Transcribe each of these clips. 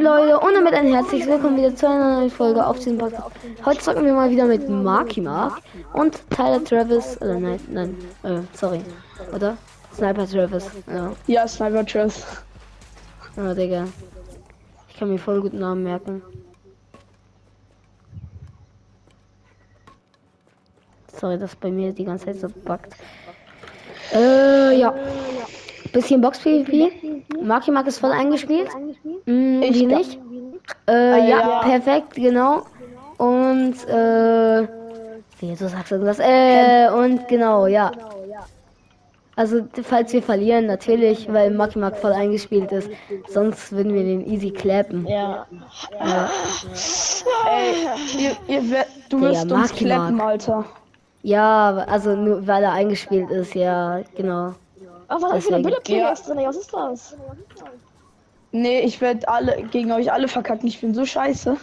Leute, und damit ein herzliches Willkommen wieder zu einer neuen Folge auf diesem Podcast. Heute zocken wir mal wieder mit Marky Mark und Tyler Travis. Oder nein, nein, äh, sorry. Oder? Sniper Travis. Ja. Ja, Sniper Travis. Oh, Digga. Ich kann mir voll guten Namen merken. Sorry, dass bei mir die ganze Zeit so buggt. Äh, ja. Bisschen Box PvP. Marky Mark ist voll eingespielt. Mm, Ich nicht? Äh, ja, ja. perfekt, genau. Und, äh, wie, du sagst irgendwas. Äh, und genau, ja. Also, falls wir verlieren, natürlich, weil Marky Mark voll eingespielt ist. Sonst würden wir den easy clappen. Ja. Ey, ihr, ihr du wirst uns Mark. Alter. Ja, also nur weil er eingespielt ist, ja, genau. Oh, was ist für eine Deswegen. Bullet Ja. Drin? Was ist das? Nee, ich werde alle gegen euch alle verkacken. Ich bin so scheiße.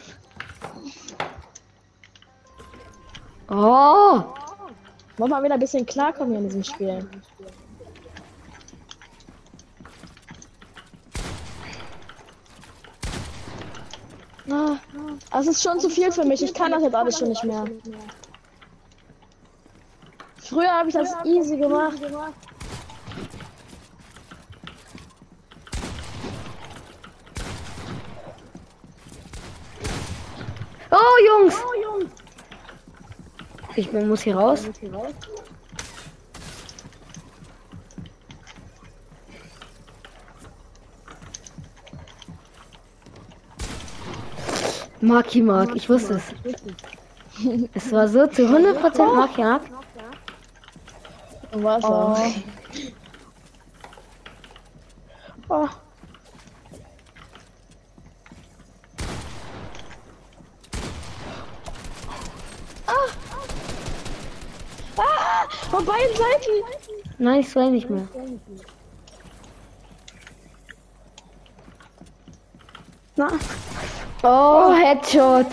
Oh! Wollen wir mal wieder ein bisschen klarkommen hier in diesem Spiel. Ah, Das ist schon zu viel für mich. Ich kann das jetzt alles schon nicht mehr. Früher habe ich das easy gemacht. Oh, Jungs! Ich bin, muss hier raus. Marky Mark, ich wusste es. Es war so zu 100% Marky Mark. Wasser. Oh. Von beiden Seiten. Nein, ich will nicht mehr. Na, Oh, Headshot.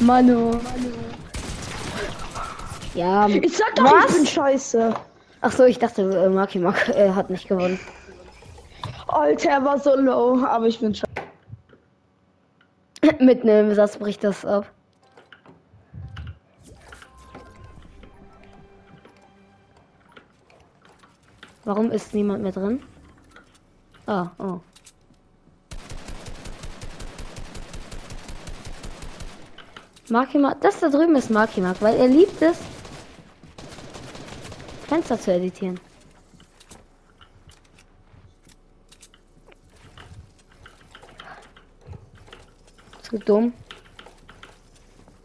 Manu. Ja, ich sag doch, Was? ich bin scheiße. ach so, ich dachte, äh, Marky Mark äh, hat nicht gewonnen. Alter, er war so low, aber ich bin scheiße. Mit einem Satz bricht das ab. Warum ist niemand mehr drin? Ah, oh. Marky Mark, das da drüben ist Marky Mark, weil er liebt es, Fenster zu editieren. Zu dumm.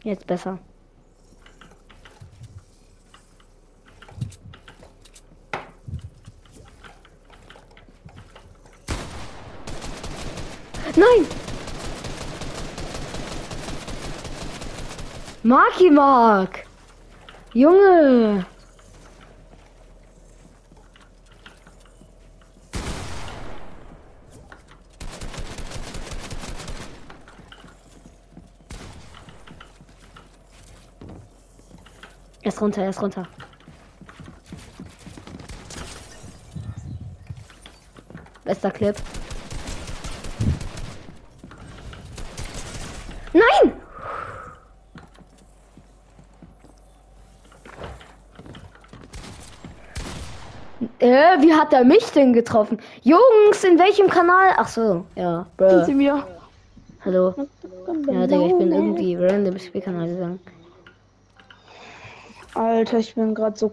Jetzt besser. Nein! Marky Mark! Junge! Er ist runter, er ist runter. Bester Clip. Nein! Äh, wie hat er mich denn getroffen? Jungs, in welchem Kanal? Ach so, ja. Bruh. mir? Hallo. Ja, Digga, ich bin irgendwie random Spielkanal gegangen. Alter, ich bin gerade so.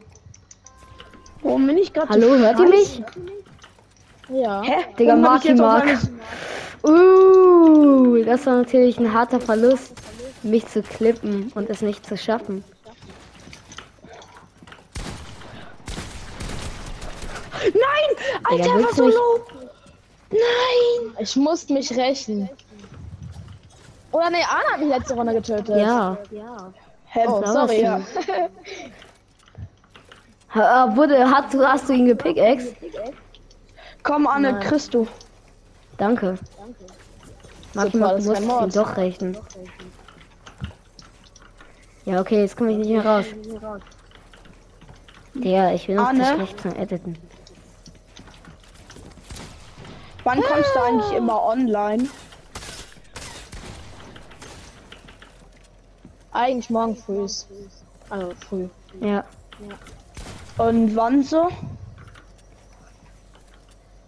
Warum bin ich gerade Hallo, so hört ihr mich? Ja. Hä? Digga, auf Mark. Uh, das war natürlich ein harter Verlust, mich zu klippen und es nicht zu schaffen. Nein! Alter, Digga, willst du mich-! Nein! Ich muss mich rächen. Oder nee, Anna hat mich letzte Runde getötet. Ja. Hä, Oh, da sorry. war's Ha- äh, Wurde, hast, du, hast du ihn gepickaxe? Komm, Anne, Nein. kriegst du. Danke. Du ist musst kein ihn doch rächen. Ja, okay, jetzt komme ich nicht mehr raus. Ja, ich will noch Anne? das Recht zum Editen. Wann kommst du eigentlich immer online? Eigentlich morgen früh. ist- Also früh. Ja. Und wann so?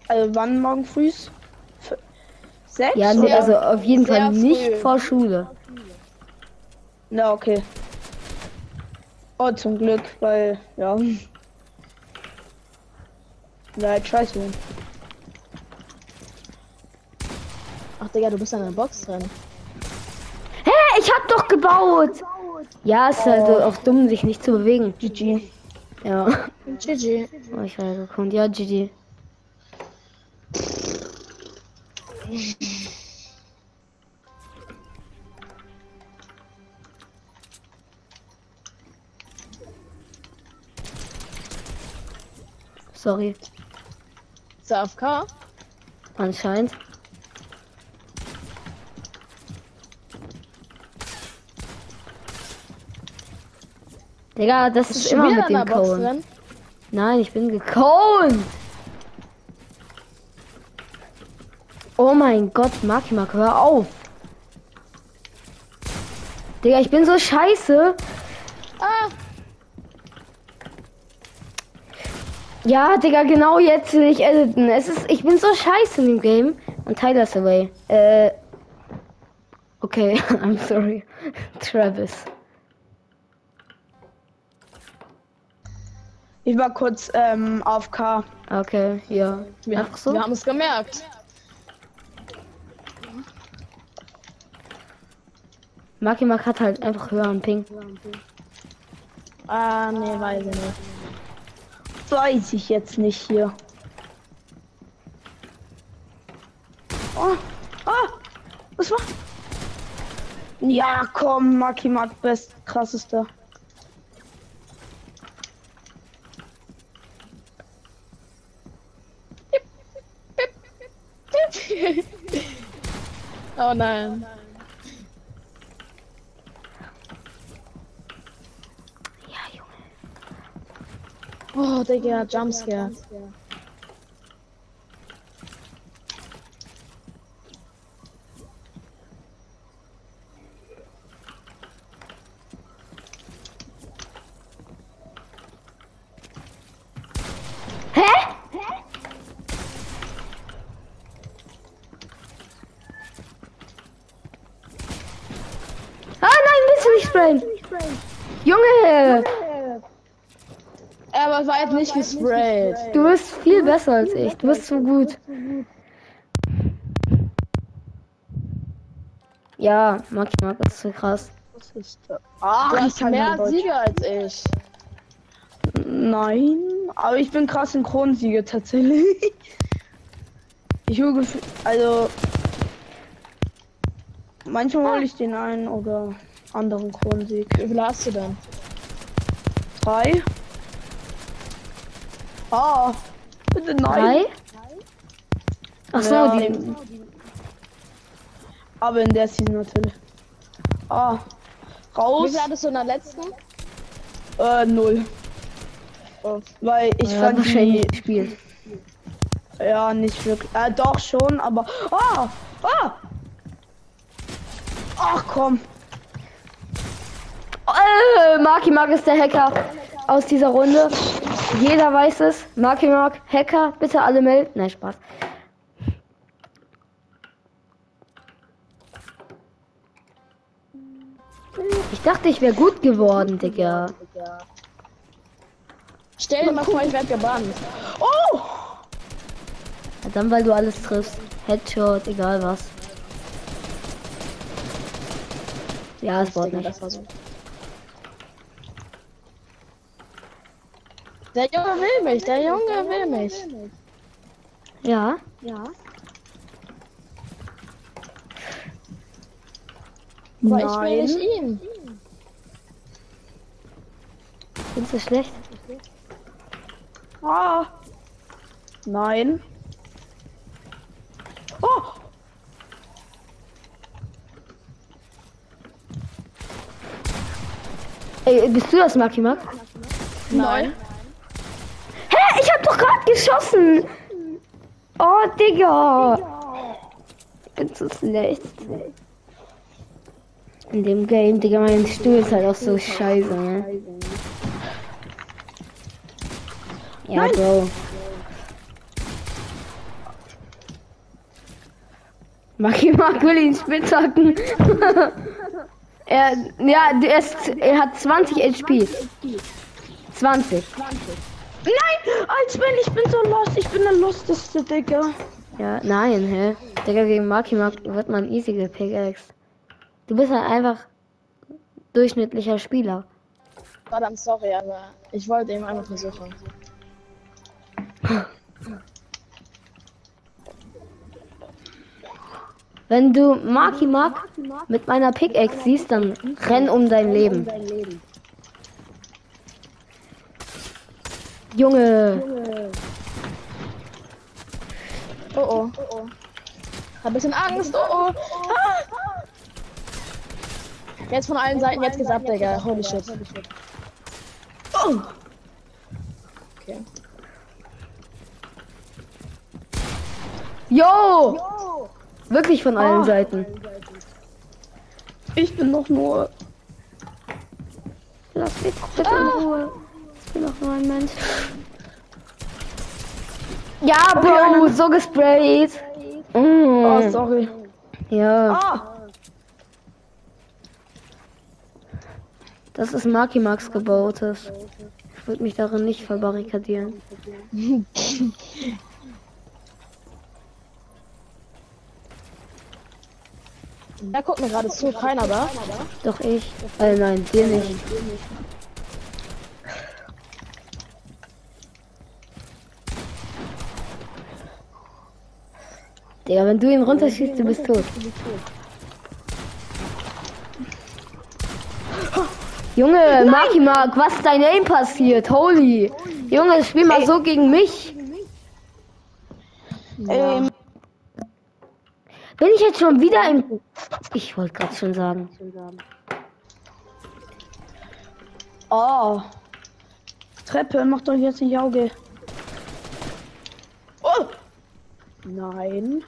Also wann morgen früh? F- Sechs? Ja, nee, also auf jeden Fall nicht früh. vor Schule. Na, okay. Oh, zum Glück, weil, ja. Ja, scheiße. Ach Digga, du bist an der Box drin. Hä, ich hab doch gebaut! Ja, ist halt so auch dumm, sich nicht zu bewegen. GG. Ja. GG. Oh, ich war gekommen. Ja, GG. Sorry, Ist der AFK? anscheinend. Digga, das ist, schon immer mit dem Cone. Nein, ich bin gekonnt. Oh mein Gott, Maki Mark, hör auf. Digga, ich bin so scheiße. Ah, Ja, Digga, genau jetzt will ich editen. Es ist, ich bin so scheiße in dem Game. Und Tyler's away. Äh. Okay, I'm sorry. Travis. Ich war kurz ähm, auf K. Okay, ja. wir, Einfach so? wir haben es gemerkt. Maki Mark hat halt einfach höheren Ping. Ah, nee, weiß ich nicht. Weiß ich jetzt nicht hier. Oh, ah, was war? Ja, komm, Maki Mark, best, krassester. oh nein. Ja, Junge. Oh, Digga, Jumpscare. Hä? Ah nein, willst du nicht sprayen? Junge, Aber es war jetzt nicht gesprayt. du bist viel besser als ich. Du bist so gut. Ja, Maki Mark ist so krass. Ach, Du ich kann mehr kein Deutsch. Siege als ich. Nein, aber ich bin krass Synchronsieger tatsächlich. Ich hole also manchmal hole ich den einen oder anderen Kronsieg. Wie viel hast du denn? Drei. Ah, bitte nein. Drei? Ach so, Ja. die. Aber in der Season natürlich. Ah, Wie raus. viel hattest du in der letzten? Äh, null. Oh. Weil ich Ja, fand die, gespielt. ja nicht wirklich. Äh, doch schon, aber. Ah! Ah! Ach komm. Äh, Maki Mark ist der Hacker aus dieser Runde. Jeder weiß es. Maki Mark, Hacker, bitte alle melden. Nein, Spaß. Ich dachte, ich wäre gut geworden, Digga. Stell dir mal vor, ich werde gebannt. Oh! Ja, dann, weil du alles triffst. Headshot, egal was. Ja, es Digga, nicht. das war so. Der Junge will mich, der Junge will mich. Ja, Aber ich will Nein. nicht ihn. findest du schlecht? Ah! Nein. Oh! Ey, bist du das, Maki Mark? Nein. Hä? Geschossen! Oh, Digga! Ich bin zu schlecht. In dem Game, Digga, mein Stuhl ist halt auch so scheiße, ne? Ja, Nein. Bro. Maki Mark will ihn spitzhacken. er, ja, der ist, er hat 20 HP. 20. Nein! Als wenn ich bin so lost. Ich bin der losteste, Digga. Ja, nein, hä? Digga, gegen Maki Mark wird man easy gepickaxe. Du bist halt einfach durchschnittlicher Spieler. Verdammt, sorry, aber ich wollte eben einmal versuchen. Wenn du Maki Mark mit meiner Pickaxe siehst, dann renn um dein Leben. Junge, Oh oh. oh, oh. Hab ein bisschen Angst. Oh oh. Ah. Jetzt von allen Seiten jetzt gesagt, Digga. Holy shit. Oh! Okay. yo! Wirklich von allen Seiten. Ich bin doch nur. Lass mich bitte in Ruhe. Nur ein Mensch. Ja, Bro, so gesprayt. Oh, Mm, sorry. ja, Ah! das ist Maki Max gebautes. Ich würde mich darin nicht verbarrikadieren. Da guckt mir gerade zu, keiner da. Doch ich. Äh, nein, dir nicht. Digga, wenn du ihn runterschießt, du bist tot. Junge, Maki Mark, was ist dein Aim passiert? Holy. Junge, spiel mal so gegen mich. Ähm, Bin ich jetzt schon wieder im. Ich wollte gerade schon sagen. oh. Treppe, macht doch jetzt nicht Auge. Oh! Nein.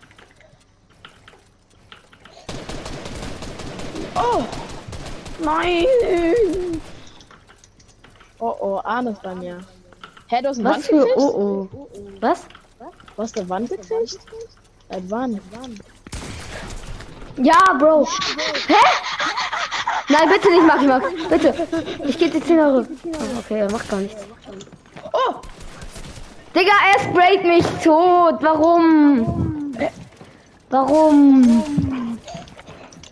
Oh! Nein! Oh oh, Arne ist bei mir. Hä, du hast eine Was Wand für. gekriegt? Oh oh. Was? Du hast eine Wand gekriegt? Seit wann? Ja, Bro. Hä? Nein, bitte nicht, Maki Mark. Bitte. Ich gebe dir 10 Euro. Oh, okay, er macht gar nichts. Oh! Digga, er sprayt mich tot. Warum? Warum?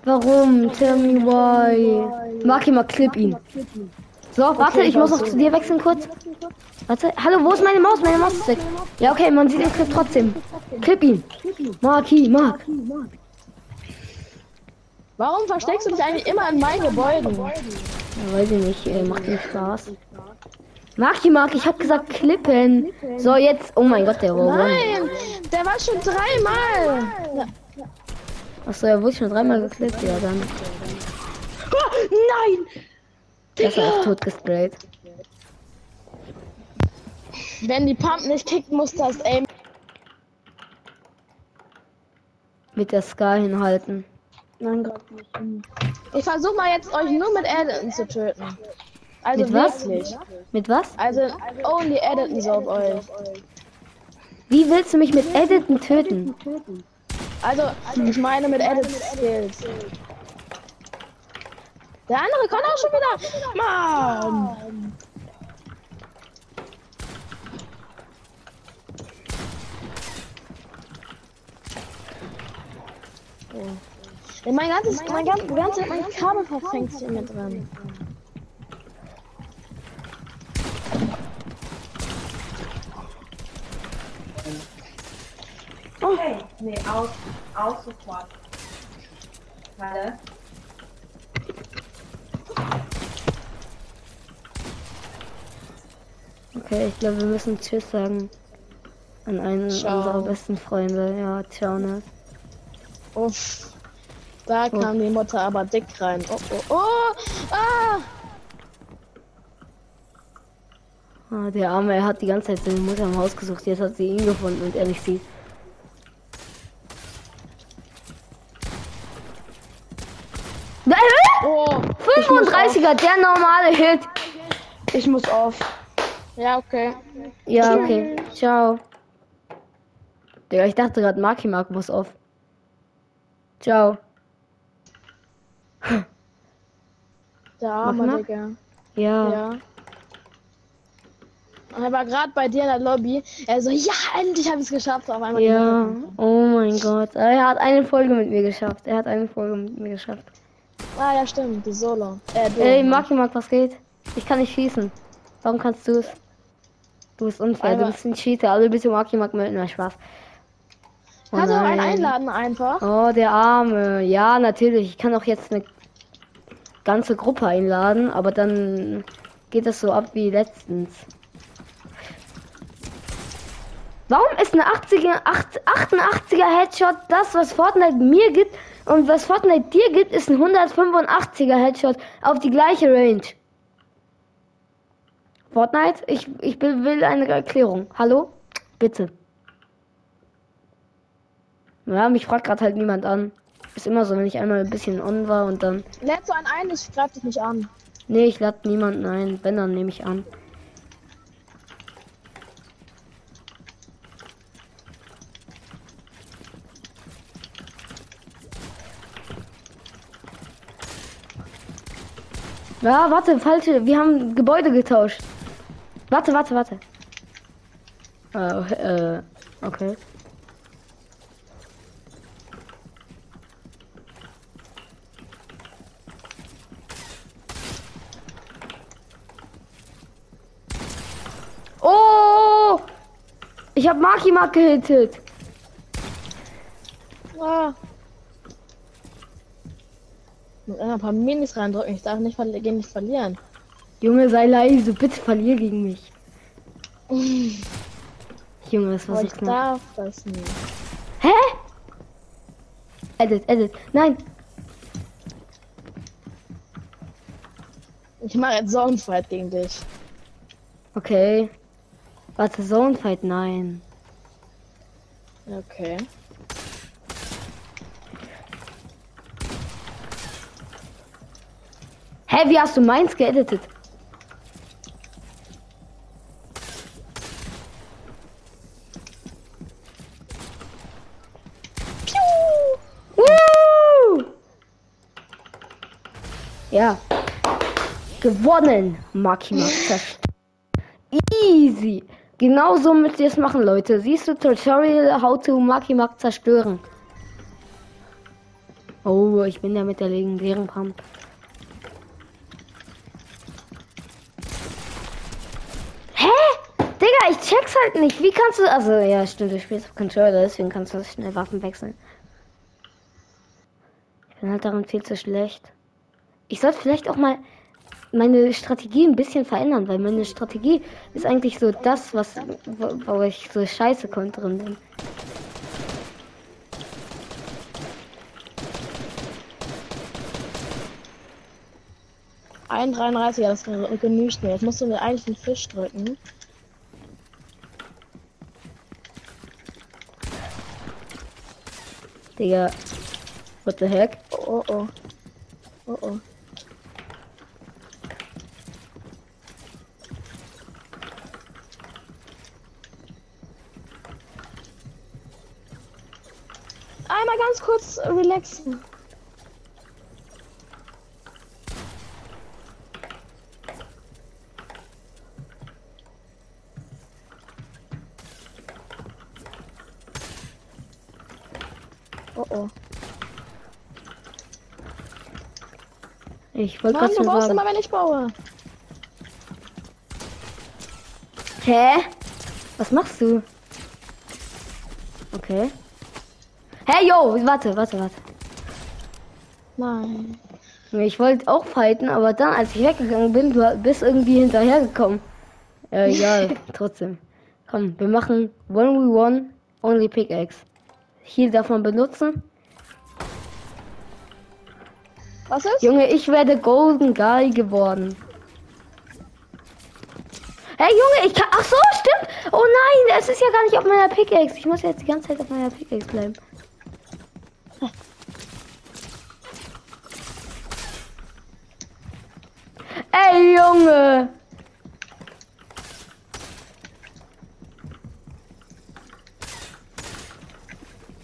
Warum? Tell me why. Maki Mark, clip ihn. So, warte, ich muss noch zu dir wechseln kurz. Warte, hallo, wo ist meine Maus? Meine Maus ist weg. Ja, okay, man sieht den Clip trotzdem. Clip ihn. Maki, Mark. Warum versteckst du dich eigentlich immer in meinen Gebäuden? Ja, weiß ich nicht, äh, macht ihm Spaß. Maki Mark, ich hab gesagt klippen. So, jetzt, oh mein Gott, der war one. Nein, der war schon dreimal. Achso, er wurde schon dreimal geklippt, ja dann. Oh, nein! Der ist auch tot gesprayt. Wenn die Pump nicht kickt, muss das Aim. Mit der Sky hinhalten. Nein, gerade nicht. Ich versuche mal jetzt euch nur mit Editen zu töten. Also Mit was? wirklich. Mit was? Also only Editen so auf euch. Wie willst du mich mit Editen töten? Also, ich meine mit Edit Skills. Der andere kann auch schon wieder. Mann! Oh. Mein ganzes, mein ganzes, ganze, mein Kabel verfängt sich mit dran. Okay, nee, aus, aus sofort. Warte. Okay, ich glaube, wir müssen Tschüss sagen. An einen Ciao. unserer besten Freunde. Ja, ciao, ne? Uff. Da kam die Mutter aber dick rein. Oh, oh, oh! Ah! Ah, der Arme, er hat die ganze Zeit seine Mutter im Haus gesucht. Jetzt hat sie ihn gefunden und er nicht sie. Nein, Oh, 35er, der normale Hit. Ich muss auf. ja, okay. Ja, okay. Ciao. Digga, ich dachte gerade, Marky Mark muss auf. Ciao. Arme mal. Digga. Ja. Ja. Und er war gerade bei dir in der Lobby. Er so, ja, endlich habe ich es geschafft. Auf einmal Ja. Oh mein Gott. Er hat eine Folge mit mir geschafft. Er hat eine Folge mit mir geschafft. Ah, ja, stimmt. Die Solo. Äh, du. Ey, Marky Mark, was geht? Ich kann nicht schießen. Warum kannst du es? Du bist unfair. Du Aber- bist ein Cheater. Alle bitte Marky Mark melden. Na, Spaß. Oh Kannst du auch einen einladen einfach? Oh, der Arme. Ja, natürlich. Ich kann auch jetzt eine ganze Gruppe einladen, aber dann geht das so ab wie letztens. Warum ist eine 80er, 8, 88er Headshot das, was Fortnite mir gibt und was Fortnite dir gibt, ist ein 185er Headshot auf die gleiche Range? Fortnite, ich, ich will eine Erklärung. Hallo? Bitte. Ja, mich fragt gerade halt niemand an. Ist immer so, wenn ich einmal ein bisschen on war und dann. Lädst du einen ein? Ich greif dich nicht an. Nee, ich lade niemanden ein. Wenn, dann nehme ich an. Ja, warte, falsche. Wir haben Gebäude getauscht. Warte, warte, warte. Äh, äh, okay. Oh! Ich habe Maki Mark gehittet. Ah. Muss einfach ein paar Minis reindrücken. Ich darf nicht gegen nicht verlieren. Junge, sei leise. Bitte verlier gegen mich. Junge, das war so ich knapp. darf das nicht. Hä? Edit, edit. Nein. Ich mache jetzt Zonefight gegen dich. Okay. Warte, Zone Fight, nein. Okay. Hä, wie hast du meins geeditet? Ja. Gewonnen, Maki Max. Easy. Genauso müsst ihr es machen, Leute. Siehst du Tutorial How to Maki zerstören? Oh, ich bin ja mit der legendären Pump. Hä? Digga, ich check's halt nicht. Wie kannst du. Also, ja, stimmt, du spielst auf Controller, deswegen kannst du schnell Waffen wechseln. Ich bin halt darin viel zu schlecht. Ich sollte vielleicht auch mal meine Strategie ein bisschen verändern, weil meine Strategie ist eigentlich so das, was wo, wo ich so scheiße konnte drin bin. Ein 33er, das gen- genügt mir. Jetzt musst du mir eigentlich den Fisch drücken. Digga. What the heck? Oh oh. Oh oh. oh. Einmal ganz kurz relaxen. Oh oh. Ich wollte gerade baust sagen. immer, wenn ich baue. Hä? Was machst du? Okay. Hey, yo, warte, warte, warte. Nein. Ich wollte auch fighten, aber dann, als ich weggegangen bin, du bist irgendwie hinterhergekommen. Ja, egal, trotzdem. Komm, wir machen 1v1 Only Pickaxe. Hier darf man benutzen. Was ist? Junge, ich werde Golden Guy geworden. Hey Junge, ich kann. Ach so, stimmt. Oh nein, es ist ja gar nicht auf meiner Pickaxe. Ich muss jetzt die ganze Zeit auf meiner Pickaxe bleiben. Ey Junge.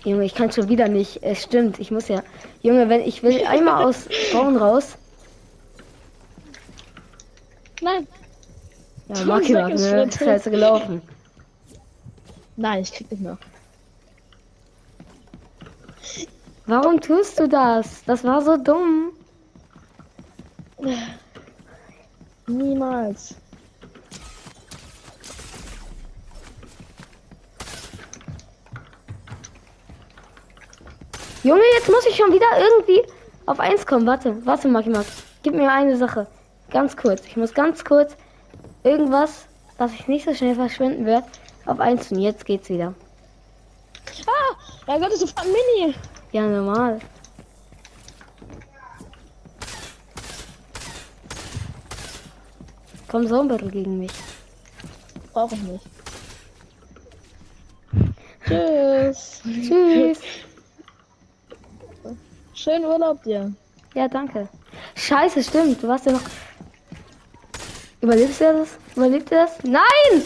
Junge, ich kann schon wieder nicht. Es stimmt, ich muss ja. Junge, wenn ich will einmal aus Bauen raus. Nein. Ja, Maki mag, ne? Scheiße gelaufen. Nein, ich krieg nicht mehr. Warum tust du das? Das war so dumm. Niemals. Junge, jetzt muss ich schon wieder irgendwie auf eins kommen. Warte, warte, Maki Mag. Gib mir eine Sache. Ganz kurz. Ich muss ganz kurz irgendwas, was ich nicht so schnell verschwinden werde, auf eins tun. Jetzt geht's wieder. Ah, mein Gott, ist sofort ein Mini. Ja, normal. Komm so ein bisschen gegen mich. Brauche ich nicht. Tschüss. Tschüss. Schönen Urlaub dir. Ja, danke. Scheiße, stimmt. Du warst ja noch. Überlebst du das? Überlebt ihr das? Nein!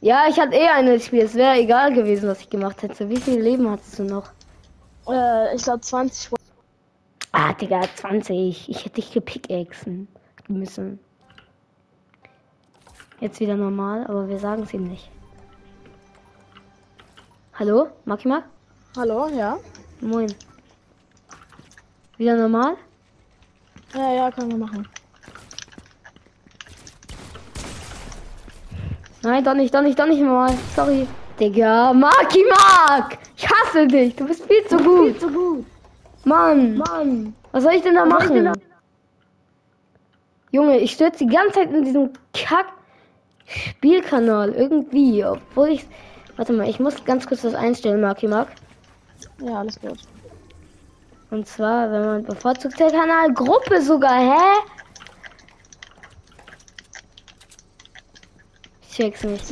Ja, ich hatte eh eine Spiel. Es wäre egal gewesen, was ich gemacht hätte. Wie viel Leben hattest du noch? Äh, ich glaube 20. Ah, Digga, 20. Ich hätte dich gepickaxen müssen. Jetzt wieder normal, aber wir sagen es ihm nicht. Hallo? Maki Mark? Hallo, ja? Moin. Wieder normal? Ja, ja, können wir machen. Nein, doch nicht, doch nicht, doch nicht normal. Sorry. Digga, Maki Mark! Ich hasse dich. Du bist viel zu gut. Viel zu gut. Mann. Mann. Was soll ich denn da machen? Junge, ich stürze die ganze Zeit in diesen Kack Spielkanal irgendwie, obwohl ich Warte mal, ich muss ganz kurz was einstellen, Maki Mark. Ja, alles gut. Und zwar, wenn man bevorzugt der Kanal Gruppe sogar, hä? Ich check's nicht.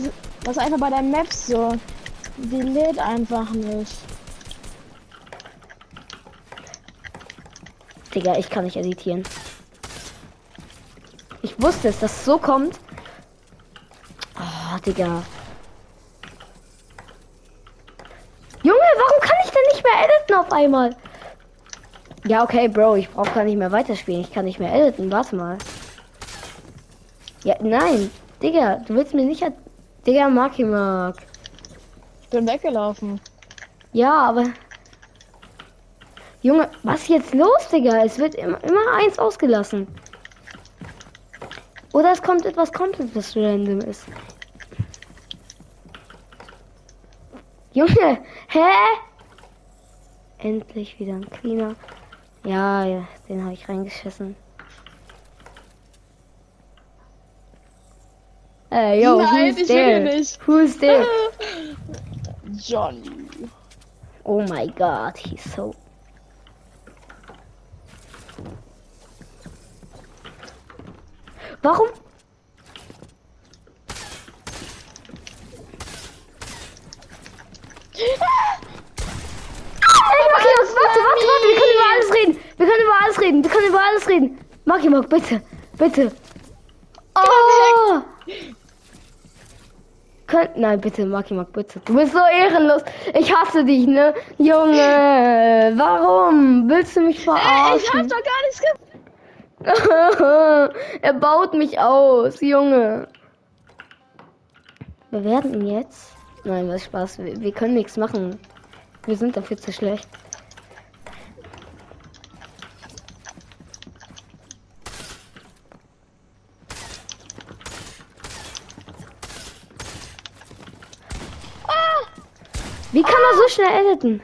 Was einfach bei der Maps so? Die lädt einfach nicht. Digga, ich kann nicht editieren. Ich wusste es, dass es so kommt. Oh, Digga. Junge, warum kann ich denn nicht mehr editen auf einmal? Ja, okay, Bro, ich brauche gar nicht mehr weiterspielen. Ich kann nicht mehr editen. Warte mal. Ja, nein. Digga, du willst mir nicht... Digga, Maki Mark. Ich bin weggelaufen. Ja, aber... Junge, was ist jetzt los, Digga? Es wird immer, immer eins ausgelassen. Oder es kommt etwas komplett, was random ist. Junge, hä? Endlich wieder ein Cleaner. Ja, ja, den habe ich reingeschissen. Ey, yo, Nein, who's there? nicht. Who's there? Johnny. Oh my god, he's so. Warum? Ey, Makimak, warte, warte, warte, wir können über alles reden. Wir können über alles reden. Wir können über alles reden. Makimak, bitte, bitte. Oh! Könnt, nein, bitte, Makimak, bitte. Du bist so ehrenlos. Ich hasse dich, ne? Junge, warum? Willst du mich Ey, ich hab verarschen? doch gar nichts gemacht. er baut mich aus, Junge. Wir werden ihn jetzt. Nein, was Spaß. Wir, wir können nichts machen. Wir sind dafür zu schlecht. So schnell editen?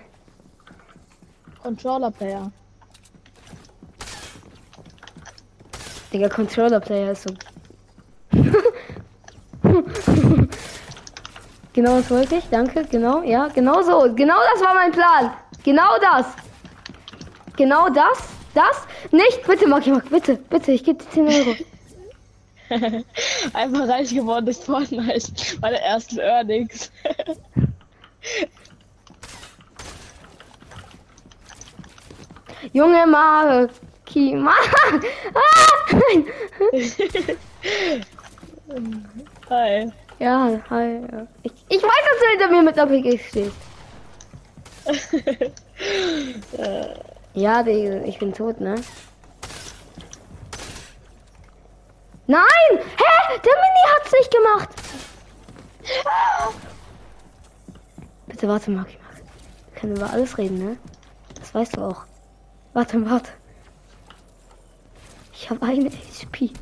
Controller Player. Digga, Controller Player ist so. genau das wollte ich, danke, genau, ja, genau so. Genau das war mein Plan. Genau das. Genau das. Das. Nicht, bitte, Maki, Maki, bitte, bitte, ich gebe dir 10 Euro. Einfach reich geworden durch Fortnite. Meine ersten Earnings. Junge, Mare. Kima. Ah, nein. Hi. Ja, hi. ja. Ich, ich weiß, dass du hinter mir mit der PG stehst. Ja, ich bin tot, ne? Nein! Hä? Der Mini hat's nicht gemacht! Bitte warte, Maki. Wir können über alles reden, ne? Das weißt du auch. Warte, warte. Ich habe eine HP.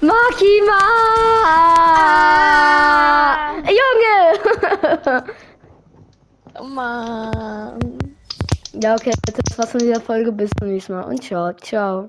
Makima! Junge! Oh Mann. ja, okay, das war's von dieser Folge. Bis zum nächsten Mal und ciao, ciao.